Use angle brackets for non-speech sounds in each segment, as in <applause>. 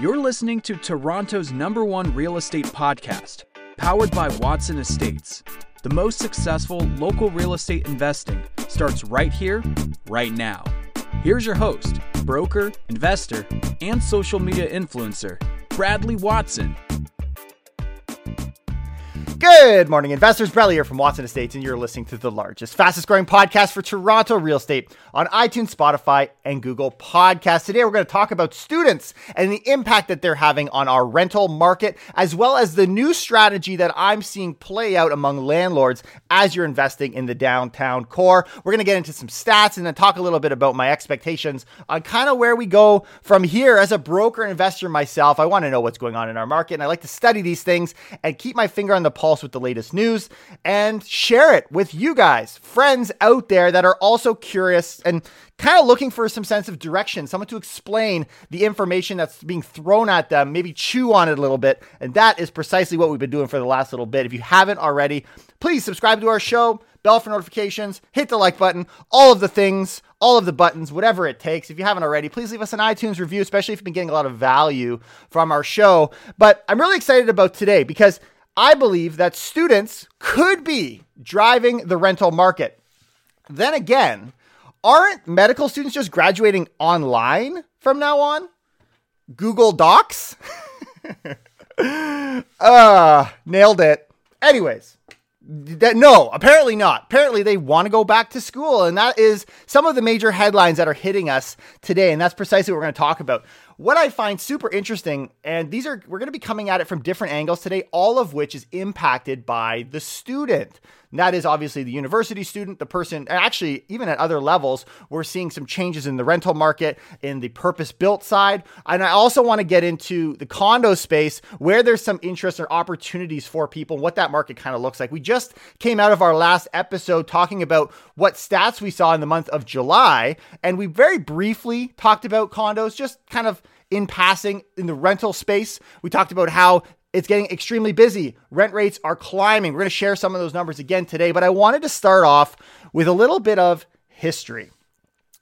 You're listening to Toronto's number one real estate podcast, powered by Watson Estates. The most successful local real estate investing starts right here, right now. Here's your host, broker, investor, and social media influencer, Bradley Watson. Good morning, investors. Bradley here from Watson Estates, and you're listening to the largest, fastest growing podcast for Toronto real estate on iTunes, Spotify, and Google Podcasts. Today, we're going to talk about students and the impact that they're having on our rental market, as well as the new strategy that I'm seeing play out among landlords as you're investing in the downtown core. We're going to get into some stats and then talk a little bit about my expectations on kind of where we go from here. As a broker and investor myself, I want to know what's going on in our market, and I like to study these things and keep my finger on the pulse pulse with the latest news and share it with you guys, friends out there that are also curious and kind of looking for some sense of direction, someone to explain the information that's being thrown at them, maybe chew on it a little bit. And that is precisely what we've been doing for the last little bit. If you haven't already, please subscribe to our show, bell for notifications, hit the like button, all of the things, all of the buttons, whatever it takes. If you haven't already, please leave us an iTunes review, especially if you've been getting a lot of value from our show. But I'm really excited about today because I believe that students could be driving the rental market. Then again, aren't medical students just graduating online from now on? Google Docs? uh, <laughs> nailed it. Anyways, that, no, apparently not. Apparently, they want to go back to school. And that is some of the major headlines that are hitting us today. And that's precisely what we're going to talk about. What I find super interesting, and these are, we're going to be coming at it from different angles today, all of which is impacted by the student. And that is obviously the university student, the person, actually, even at other levels, we're seeing some changes in the rental market, in the purpose built side. And I also want to get into the condo space where there's some interest or opportunities for people, what that market kind of looks like. We just came out of our last episode talking about what stats we saw in the month of July, and we very briefly talked about condos, just kind of in passing in the rental space. We talked about how it's getting extremely busy. Rent rates are climbing. We're going to share some of those numbers again today, but I wanted to start off with a little bit of history.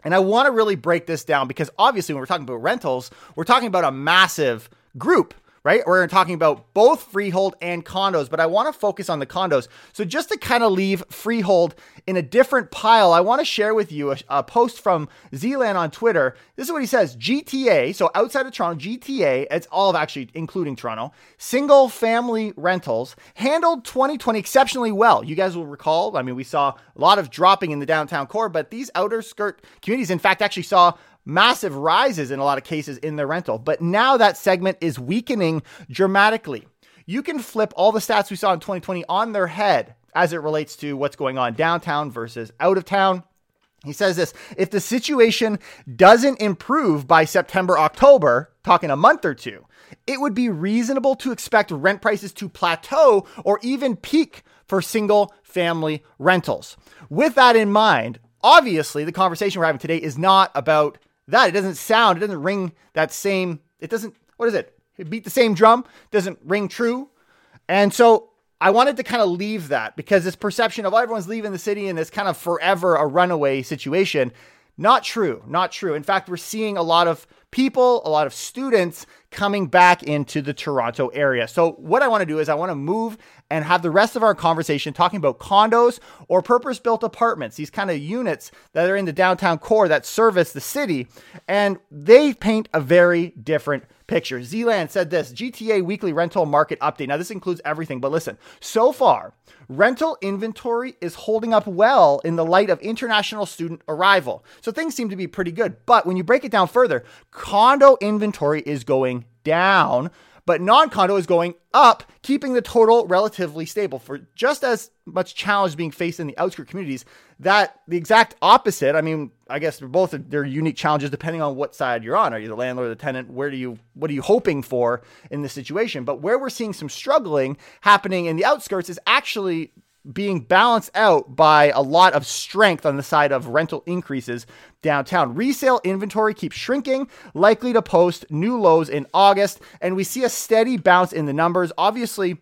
And I want to really break this down because obviously, when we're talking about rentals, we're talking about a massive group right? We're talking about both freehold and condos, but I want to focus on the condos. So just to kind of leave freehold in a different pile, I want to share with you a, a post from Zealand on Twitter. This is what he says GTA, so outside of Toronto, GTA, it's all of actually including Toronto, single family rentals handled 2020 exceptionally well. You guys will recall, I mean, we saw a lot of dropping in the downtown core, but these outer skirt communities, in fact, actually saw massive rises in a lot of cases in their rental. But now that segment is weakening dramatically. You can flip all the stats we saw in 2020 on their head as it relates to what's going on downtown versus out of town. He says this if the situation doesn't improve by September, October, talking a month or two, it would be reasonable to expect rent prices to plateau or even peak for single family rentals. With that in mind, obviously the conversation we're having today is not about that. It doesn't sound, it doesn't ring that same, it doesn't, what is it? It beat the same drum, doesn't ring true. And so I wanted to kind of leave that because this perception of oh, everyone's leaving the city and this kind of forever a runaway situation, not true, not true. In fact, we're seeing a lot of people, a lot of students coming back into the Toronto area. So, what I want to do is I want to move and have the rest of our conversation talking about condos or purpose built apartments, these kind of units that are in the downtown core that service the city. And they paint a very different picture. Zealand said this GTA weekly rental market update. Now, this includes everything, but listen, so far, rental inventory is holding up well in the light of international student arrival. So things seem to be pretty good. But when you break it down further, condo inventory is going down but non condo is going up, keeping the total relatively stable. For just as much challenge being faced in the outskirt communities, that the exact opposite. I mean, I guess they're both they're unique challenges depending on what side you're on. Are you the landlord or the tenant? Where do you what are you hoping for in this situation? But where we're seeing some struggling happening in the outskirts is actually being balanced out by a lot of strength on the side of rental increases downtown. Resale inventory keeps shrinking, likely to post new lows in August, and we see a steady bounce in the numbers. Obviously,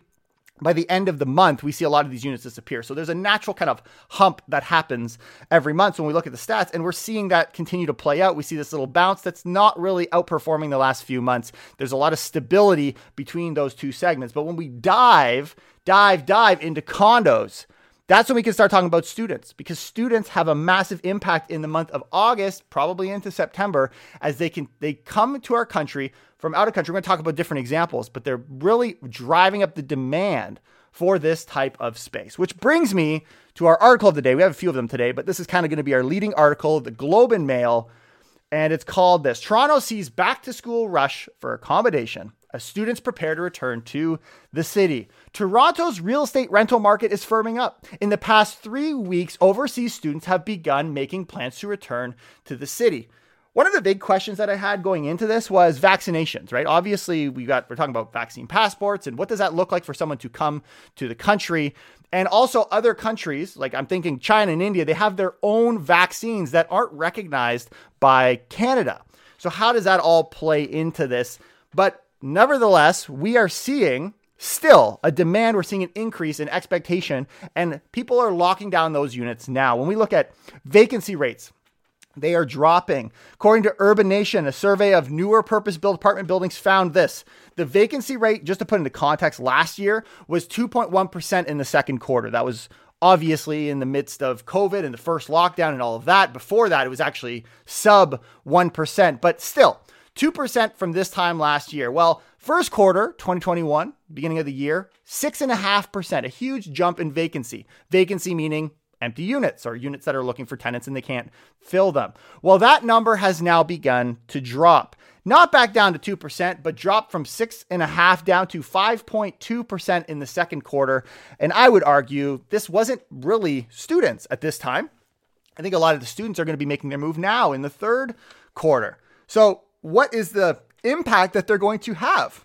by the end of the month, we see a lot of these units disappear. So there's a natural kind of hump that happens every month when we look at the stats, and we're seeing that continue to play out. We see this little bounce that's not really outperforming the last few months. There's a lot of stability between those two segments. But when we dive, dive, dive into condos, that's when we can start talking about students because students have a massive impact in the month of August, probably into September, as they can they come to our country from out of country. We're going to talk about different examples, but they're really driving up the demand for this type of space. Which brings me to our article of the day. We have a few of them today, but this is kind of going to be our leading article, the Globe and Mail, and it's called this Toronto sees back to school rush for accommodation as students prepare to return to the city. Toronto's real estate rental market is firming up. In the past three weeks, overseas students have begun making plans to return to the city. One of the big questions that I had going into this was vaccinations, right? Obviously, we got we're talking about vaccine passports and what does that look like for someone to come to the country? And also other countries, like I'm thinking China and India, they have their own vaccines that aren't recognized by Canada. So how does that all play into this? But Nevertheless, we are seeing still a demand. We're seeing an increase in expectation, and people are locking down those units now. When we look at vacancy rates, they are dropping. According to Urbanation, a survey of newer purpose built apartment buildings found this. The vacancy rate, just to put into context, last year was 2.1% in the second quarter. That was obviously in the midst of COVID and the first lockdown and all of that. Before that, it was actually sub 1%, but still 2% from this time last year. Well, first quarter 2021, beginning of the year, 6.5%, a huge jump in vacancy. Vacancy meaning empty units or units that are looking for tenants and they can't fill them. Well, that number has now begun to drop. Not back down to 2%, but dropped from 6.5 down to 5.2% in the second quarter. And I would argue this wasn't really students at this time. I think a lot of the students are going to be making their move now in the third quarter. So what is the impact that they're going to have?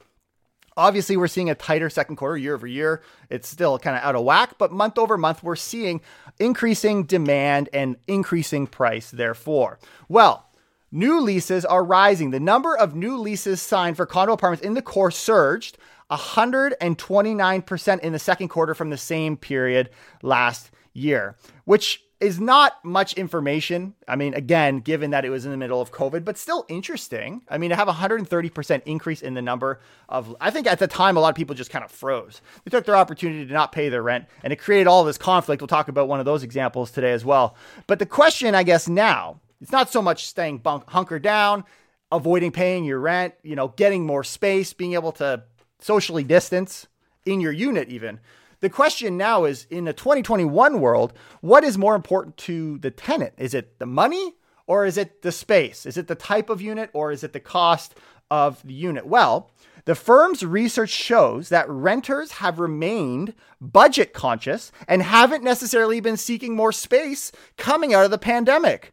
Obviously, we're seeing a tighter second quarter year over year. It's still kind of out of whack, but month over month, we're seeing increasing demand and increasing price, therefore. Well, new leases are rising. The number of new leases signed for condo apartments in the core surged 129% in the second quarter from the same period last year, which is not much information. I mean, again, given that it was in the middle of COVID, but still interesting. I mean, to have a 130% increase in the number of, I think at the time, a lot of people just kind of froze. They took their opportunity to not pay their rent and it created all this conflict. We'll talk about one of those examples today as well. But the question, I guess, now, it's not so much staying bunk, hunker down, avoiding paying your rent, you know, getting more space, being able to socially distance in your unit, even. The question now is in the 2021 world, what is more important to the tenant? Is it the money or is it the space? Is it the type of unit or is it the cost of the unit? Well, the firm's research shows that renters have remained budget conscious and haven't necessarily been seeking more space coming out of the pandemic.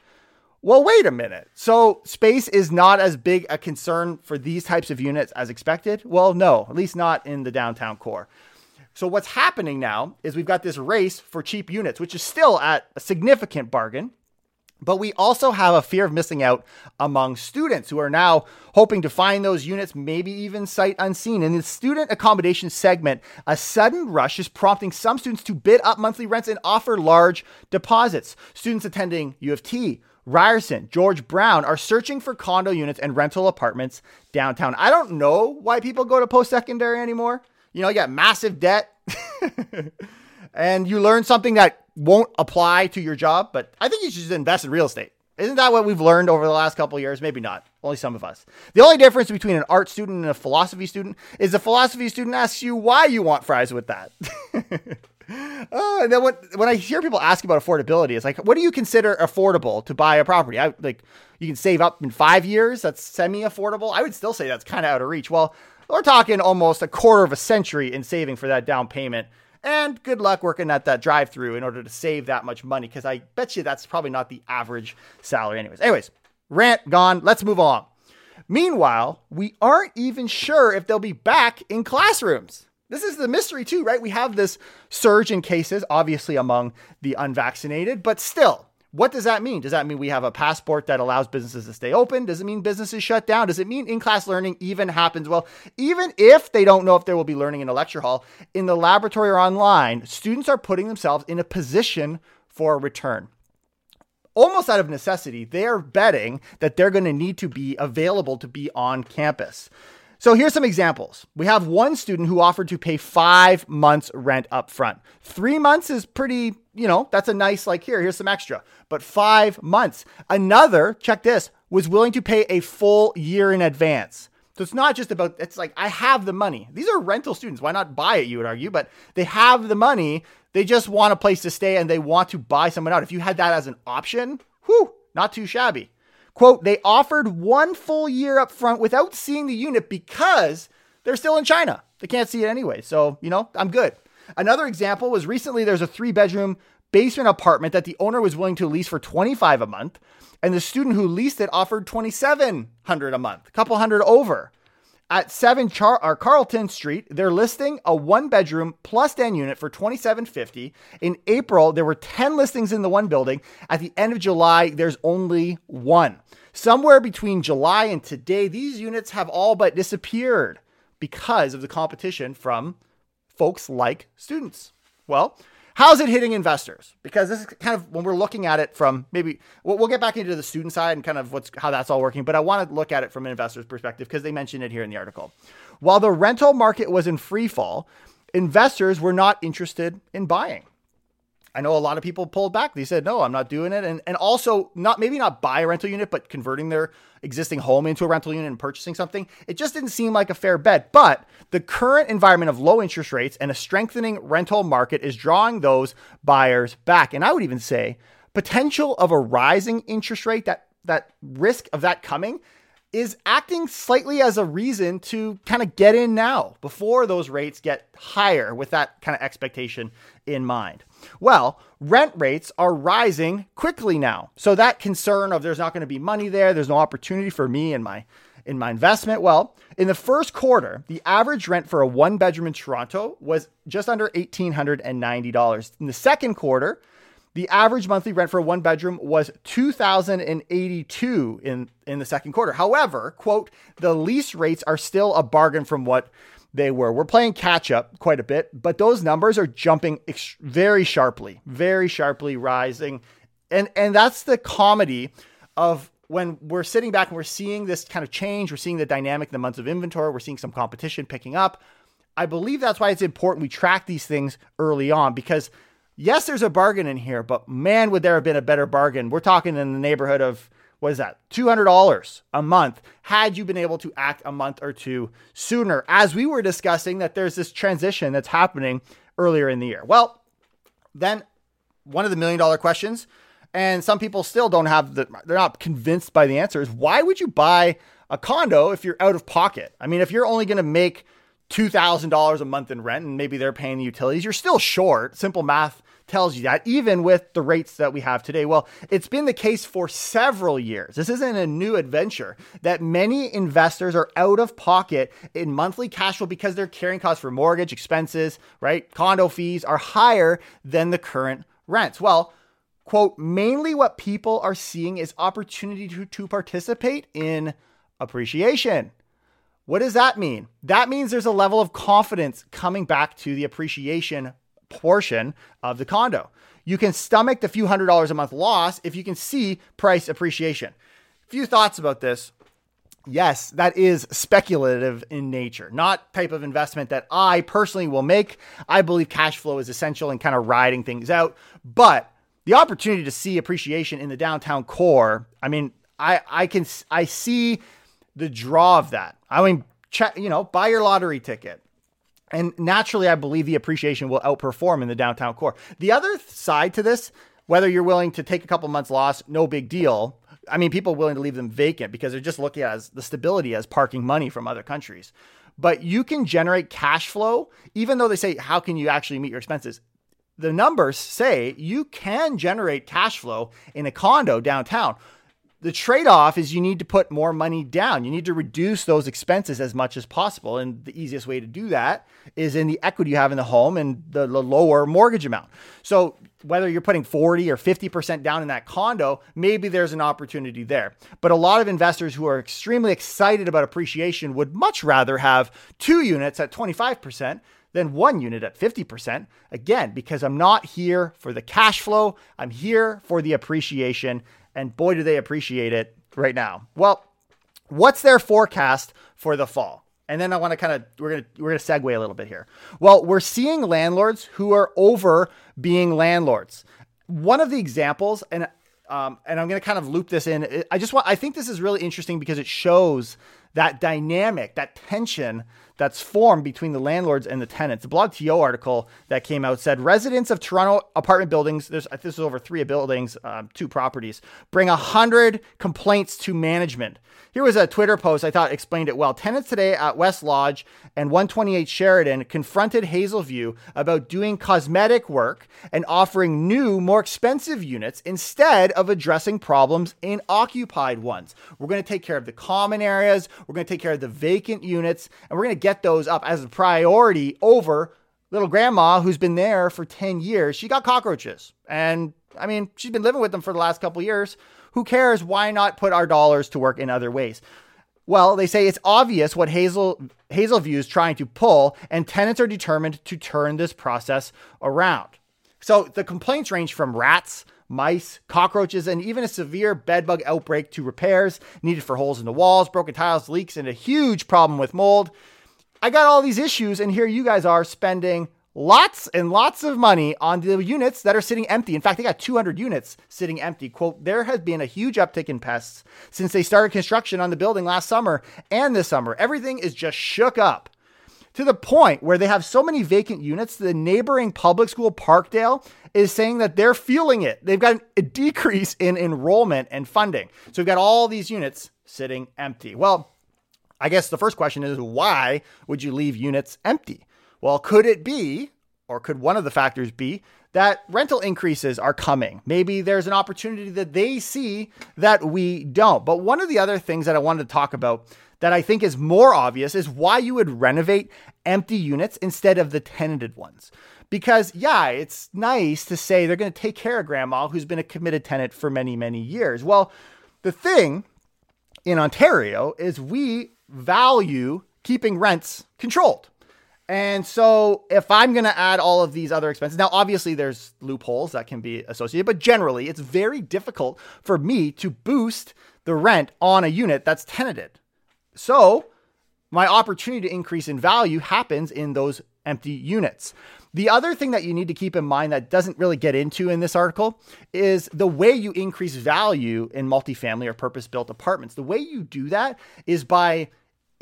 Well, wait a minute. So, space is not as big a concern for these types of units as expected? Well, no, at least not in the downtown core. So what's happening now is we've got this race for cheap units, which is still at a significant bargain. But we also have a fear of missing out among students who are now hoping to find those units, maybe even sight unseen. In the student accommodation segment, a sudden rush is prompting some students to bid up monthly rents and offer large deposits. Students attending U of T, Ryerson, George Brown are searching for condo units and rental apartments downtown. I don't know why people go to post secondary anymore. You know, you got massive debt <laughs> and you learn something that won't apply to your job, but I think you should invest in real estate. Isn't that what we've learned over the last couple years? Maybe not. Only some of us. The only difference between an art student and a philosophy student is the philosophy student asks you why you want fries with that. uh, <laughs> and then when, when I hear people ask about affordability, it's like, what do you consider affordable to buy a property? I like you can save up in five years. That's semi affordable. I would still say that's kind of out of reach. Well, we're talking almost a quarter of a century in saving for that down payment. And good luck working at that drive through in order to save that much money, because I bet you that's probably not the average salary, anyways. Anyways, rant gone. Let's move on. Meanwhile, we aren't even sure if they'll be back in classrooms. This is the mystery, too, right? We have this surge in cases, obviously among the unvaccinated, but still, What does that mean? Does that mean we have a passport that allows businesses to stay open? Does it mean businesses shut down? Does it mean in class learning even happens? Well, even if they don't know if there will be learning in a lecture hall, in the laboratory or online, students are putting themselves in a position for a return. Almost out of necessity, they are betting that they're going to need to be available to be on campus. So here's some examples. We have one student who offered to pay five months rent up front. Three months is pretty, you know, that's a nice, like, here, here's some extra. But five months. Another, check this, was willing to pay a full year in advance. So it's not just about, it's like, I have the money. These are rental students. Why not buy it, you would argue? But they have the money. They just want a place to stay and they want to buy someone out. If you had that as an option, whew, not too shabby. Quote, they offered one full year up front without seeing the unit because they're still in China. They can't see it anyway. So, you know, I'm good. Another example was recently there's a three bedroom basement apartment that the owner was willing to lease for 25 a month and the student who leased it offered 2700 a month, a couple hundred over. At 7 Char- or Carlton Street, they're listing a one bedroom plus den unit for 2750. In April, there were 10 listings in the one building. At the end of July, there's only one. Somewhere between July and today, these units have all but disappeared because of the competition from folks like students. Well, How's it hitting investors? Because this is kind of when we're looking at it from maybe we'll, we'll get back into the student side and kind of what's how that's all working. But I want to look at it from an investor's perspective because they mentioned it here in the article. While the rental market was in free fall, investors were not interested in buying. I know a lot of people pulled back. They said, no, I'm not doing it. And, and also not maybe not buy a rental unit, but converting their existing home into a rental unit and purchasing something. It just didn't seem like a fair bet. But the current environment of low interest rates and a strengthening rental market is drawing those buyers back. And I would even say potential of a rising interest rate, that that risk of that coming is acting slightly as a reason to kind of get in now before those rates get higher with that kind of expectation in mind. Well, rent rates are rising quickly now. So that concern of there's not going to be money there, there's no opportunity for me in my in my investment. Well, in the first quarter, the average rent for a one bedroom in Toronto was just under $1890. In the second quarter, the average monthly rent for a one bedroom was 2082 in in the second quarter. However, quote, the lease rates are still a bargain from what they were. We're playing catch up quite a bit, but those numbers are jumping ex- very sharply, very sharply rising. And and that's the comedy of when we're sitting back and we're seeing this kind of change, we're seeing the dynamic in the months of inventory, we're seeing some competition picking up. I believe that's why it's important we track these things early on because yes, there's a bargain in here, but man, would there have been a better bargain? We're talking in the neighborhood of what is that? $200 a month had you been able to act a month or two sooner. As we were discussing that there's this transition that's happening earlier in the year. Well, then one of the million dollar questions, and some people still don't have the, they're not convinced by the answer is why would you buy a condo if you're out of pocket? I mean, if you're only going to make $2,000 a month in rent and maybe they're paying the utilities, you're still short. Simple math tells you that, even with the rates that we have today. Well, it's been the case for several years. This isn't a new adventure that many investors are out of pocket in monthly cash flow because their carrying costs for mortgage expenses, right? Condo fees are higher than the current rents. Well, quote, mainly what people are seeing is opportunity to, to participate in appreciation. What does that mean? That means there's a level of confidence coming back to the appreciation portion of the condo. You can stomach the few hundred dollars a month loss if you can see price appreciation. Few thoughts about this. Yes, that is speculative in nature, not type of investment that I personally will make. I believe cash flow is essential in kind of riding things out, but the opportunity to see appreciation in the downtown core, I mean, I I can I see the draw of that. I mean, check, you know, buy your lottery ticket. And naturally, I believe the appreciation will outperform in the downtown core. The other side to this, whether you're willing to take a couple months loss, no big deal. I mean, people are willing to leave them vacant because they're just looking at the stability as parking money from other countries. But you can generate cash flow, even though they say, how can you actually meet your expenses? The numbers say you can generate cash flow in a condo downtown. The trade off is you need to put more money down. You need to reduce those expenses as much as possible. And the easiest way to do that is in the equity you have in the home and the, the lower mortgage amount. So, whether you're putting 40 or 50% down in that condo, maybe there's an opportunity there. But a lot of investors who are extremely excited about appreciation would much rather have two units at 25% than one unit at 50%. Again, because I'm not here for the cash flow, I'm here for the appreciation. And boy, do they appreciate it right now. Well, what's their forecast for the fall? And then I want to kind of we're gonna we're gonna segue a little bit here. Well, we're seeing landlords who are over being landlords. One of the examples, and um, and I'm gonna kind of loop this in. I just want I think this is really interesting because it shows that dynamic, that tension that's formed between the landlords and the tenants. The blog TO article that came out said residents of Toronto apartment buildings, there's this is over three buildings, um, two properties, bring a hundred complaints to management. Here was a Twitter post I thought explained it well. Tenants today at West Lodge and 128 Sheridan confronted Hazelview about doing cosmetic work and offering new, more expensive units instead of addressing problems in occupied ones. We're going to take care of the common areas, we're going to take care of the vacant units, and we're going to get those up as a priority over little grandma who's been there for 10 years. She got cockroaches. And I mean, she's been living with them for the last couple years. Who cares? Why not put our dollars to work in other ways? Well, they say it's obvious what Hazel Hazelview is trying to pull, and tenants are determined to turn this process around. So the complaints range from rats, mice, cockroaches, and even a severe bedbug outbreak to repairs needed for holes in the walls, broken tiles, leaks, and a huge problem with mold. I got all these issues, and here you guys are spending lots and lots of money on the units that are sitting empty. In fact, they got 200 units sitting empty. Quote, there has been a huge uptick in pests since they started construction on the building last summer and this summer. Everything is just shook up to the point where they have so many vacant units, the neighboring public school, Parkdale, is saying that they're feeling it. They've got a decrease in enrollment and funding. So we've got all these units sitting empty. Well, I guess the first question is why would you leave units empty? Well, could it be, or could one of the factors be, that rental increases are coming? Maybe there's an opportunity that they see that we don't. But one of the other things that I wanted to talk about that I think is more obvious is why you would renovate empty units instead of the tenanted ones. Because, yeah, it's nice to say they're going to take care of grandma who's been a committed tenant for many, many years. Well, the thing in Ontario is we value keeping rents controlled. And so if I'm going to add all of these other expenses, now obviously there's loopholes that can be associated, but generally it's very difficult for me to boost the rent on a unit that's tenanted. So my opportunity to increase in value happens in those empty units. The other thing that you need to keep in mind that doesn't really get into in this article is the way you increase value in multifamily or purpose built apartments. The way you do that is by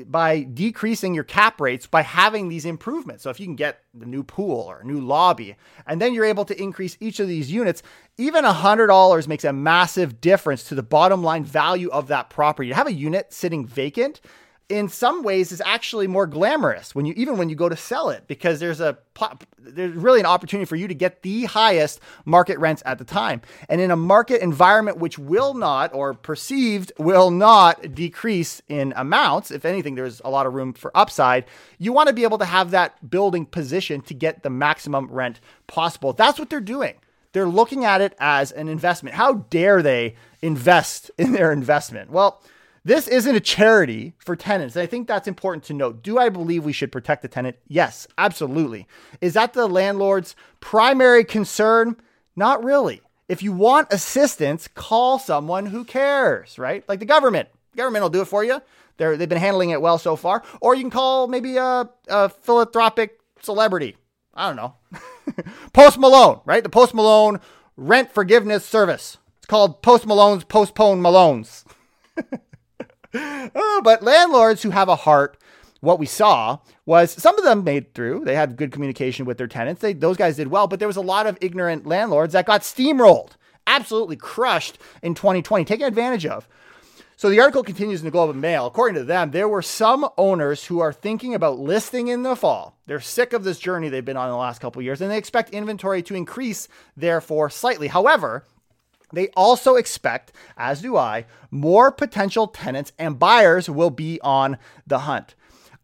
by decreasing your cap rates by having these improvements. So if you can get the new pool or a new lobby, and then you're able to increase each of these units, even $100 makes a massive difference to the bottom line value of that property. To have a unit sitting vacant in some ways is actually more glamorous when you even when you go to sell it because there's a there's really an opportunity for you to get the highest market rents at the time. And in a market environment which will not or perceived will not decrease in amounts if anything there's a lot of room for upside you want to be able to have that building position to get the maximum rent possible. That's what they're doing. They're looking at it as an investment. How dare they invest in their investment? Well this isn't a charity for tenants. And I think that's important to note. Do I believe we should protect the tenant? Yes, absolutely. Is that the landlord's primary concern? Not really. If you want assistance, call someone who cares, right? Like the government. The government will do it for you. They're, they've been handling it well so far. Or you can call maybe a, a philanthropic celebrity. I don't know. <laughs> Post Malone, right? The Post Malone rent forgiveness service. It's called Post Malone's Postpone Malones. <laughs> oh, but landlords who have a heart, what we saw was some of them made through. They had good communication with their tenants. They, those guys did well, but there was a lot of ignorant landlords that got steamrolled, absolutely crushed in 2020, taken advantage of. So the article continues in the Globe and Mail. According to them, there were some owners who are thinking about listing in the fall. They're sick of this journey they've been on the last couple years, and they expect inventory to increase, therefore, slightly. However, They also expect, as do I, more potential tenants and buyers will be on the hunt.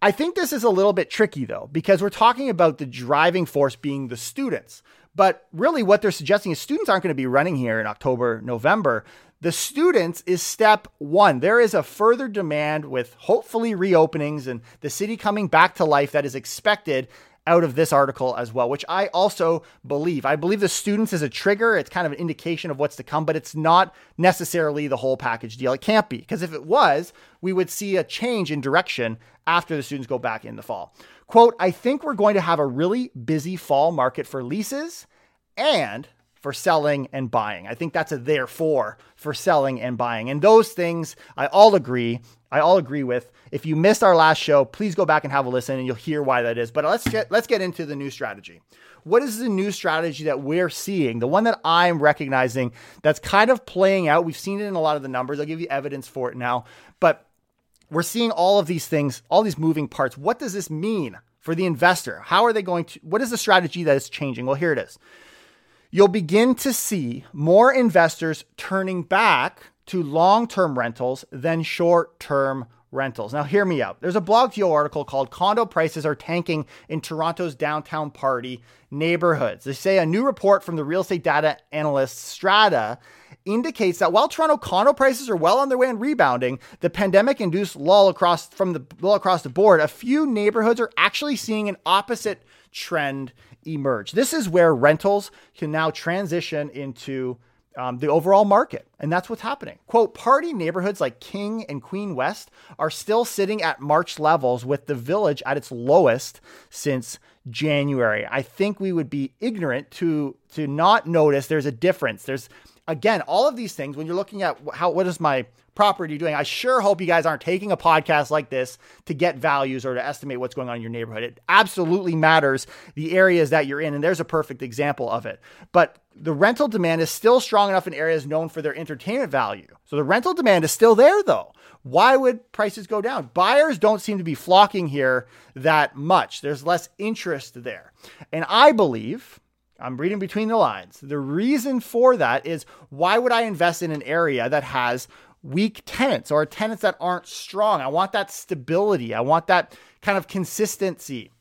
I think this is a little bit tricky though, because we're talking about the driving force being the students. But really, what they're suggesting is students aren't going to be running here in October, November. The students is step one. There is a further demand with hopefully reopenings and the city coming back to life that is expected out of this article as well, which I also believe. I believe the students is a trigger. It's kind of an indication of what's to come, but it's not necessarily the whole package deal. It can't be, because if it was, we would see a change in direction after the students go back in the fall. Quote, I think we're going to have a really busy fall market for leases and for selling and buying. I think that's a therefore for selling and buying. And those things I all agree. I all agree with. If you missed our last show, please go back and have a listen and you'll hear why that is. But let's get let's get into the new strategy. What is the new strategy that we're seeing? The one that I'm recognizing that's kind of playing out. We've seen it in a lot of the numbers. I'll give you evidence for it now. But we're seeing all of these things, all these moving parts. What does this mean for the investor? How are they going to what is the strategy that is changing? Well, here it is you'll begin to see more investors turning back to long term rentals than short term rentals. Now, hear me out. There's a BlogTO article called Condo Prices Are Tanking in Toronto's Downtown Party Neighborhoods. They say a new report from the real estate data analyst Strata indicates that while Toronto condo prices are well on their way and rebounding, the pandemic induced lull across from the lull across the board, a few neighborhoods are actually seeing an opposite trend emerge. This is where rentals can now transition into um, the overall market. And that's what's happening. Quote Party neighborhoods like King and Queen West are still sitting at March levels, with the village at its lowest since January. I think we would be ignorant to to not notice there's a difference. There's again, all of these things, when you're looking at how what is my property doing, I sure hope you guys aren't taking a podcast like this to get values or to estimate what's going on in your neighborhood. It absolutely matters the areas that you're in, and there's a perfect example of it. But the rental demand is still strong enough in areas known for their entertainment value. So the rental demand is still there though. Why would prices go down? Buyers don't seem to be flocking here that much. There's less interest there. And I believe I'm reading between the lines. The reason for that is why would I invest in an area that has weak tenants or tenants that aren't strong? I want that stability. I want that kind of consistency.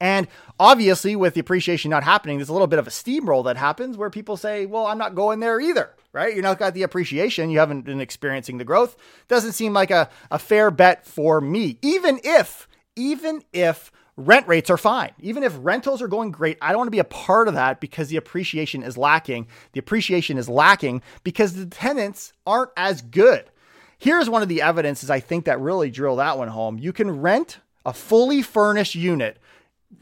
And obviously, with the appreciation not happening, there's a little bit of a steamroll that happens where people say, well, I'm not going there either, right? You're not got the appreciation. You haven't been experiencing the growth. Doesn't seem like a, a fair bet for me, even if, even if rent rates are fine. Even if rentals are going great, I don't want to be a part of that because the appreciation is lacking. The appreciation is lacking because the tenants aren't as good. Here's one of the evidences I think that really drill that one home. You can rent a fully furnished unit,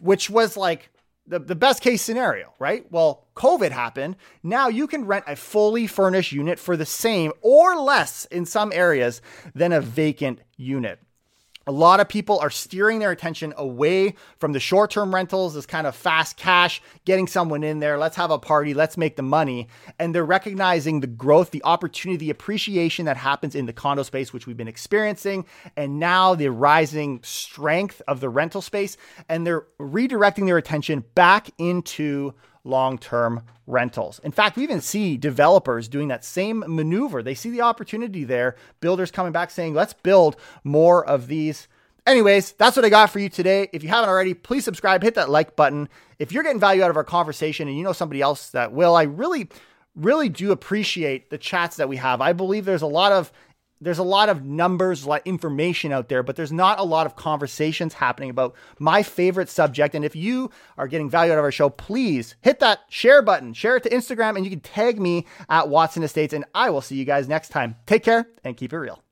which was like the, the best case scenario, right? Well, COVID happened. Now you can rent a fully furnished unit for the same or less in some areas than a vacant unit a lot of people are steering their attention away from the short term rentals, this kind of fast cash, getting someone in there, let's have a party, let's make the money. And they're recognizing the growth, the opportunity, the appreciation that happens in the condo space, which we've been experiencing, and now the rising strength of the rental space. And they're redirecting their attention back into long term rentals. In fact, we even see developers doing that same maneuver. They see the opportunity there, builders coming back saying, let's build more of these. Anyways, that's what I got for you today. If you haven't already, please subscribe, hit that like button. If you're getting value out of our conversation and you know somebody else that will, I really, really do appreciate the chats that we have. I believe there's a lot of there's a lot of numbers, a lot of information out there, but there's not a lot of conversations happening about my favorite subject. And if you are getting value out of our show, please hit that share button, share it to Instagram, and you can tag me at Watson Estates. And I will see you guys next time. Take care and keep it real.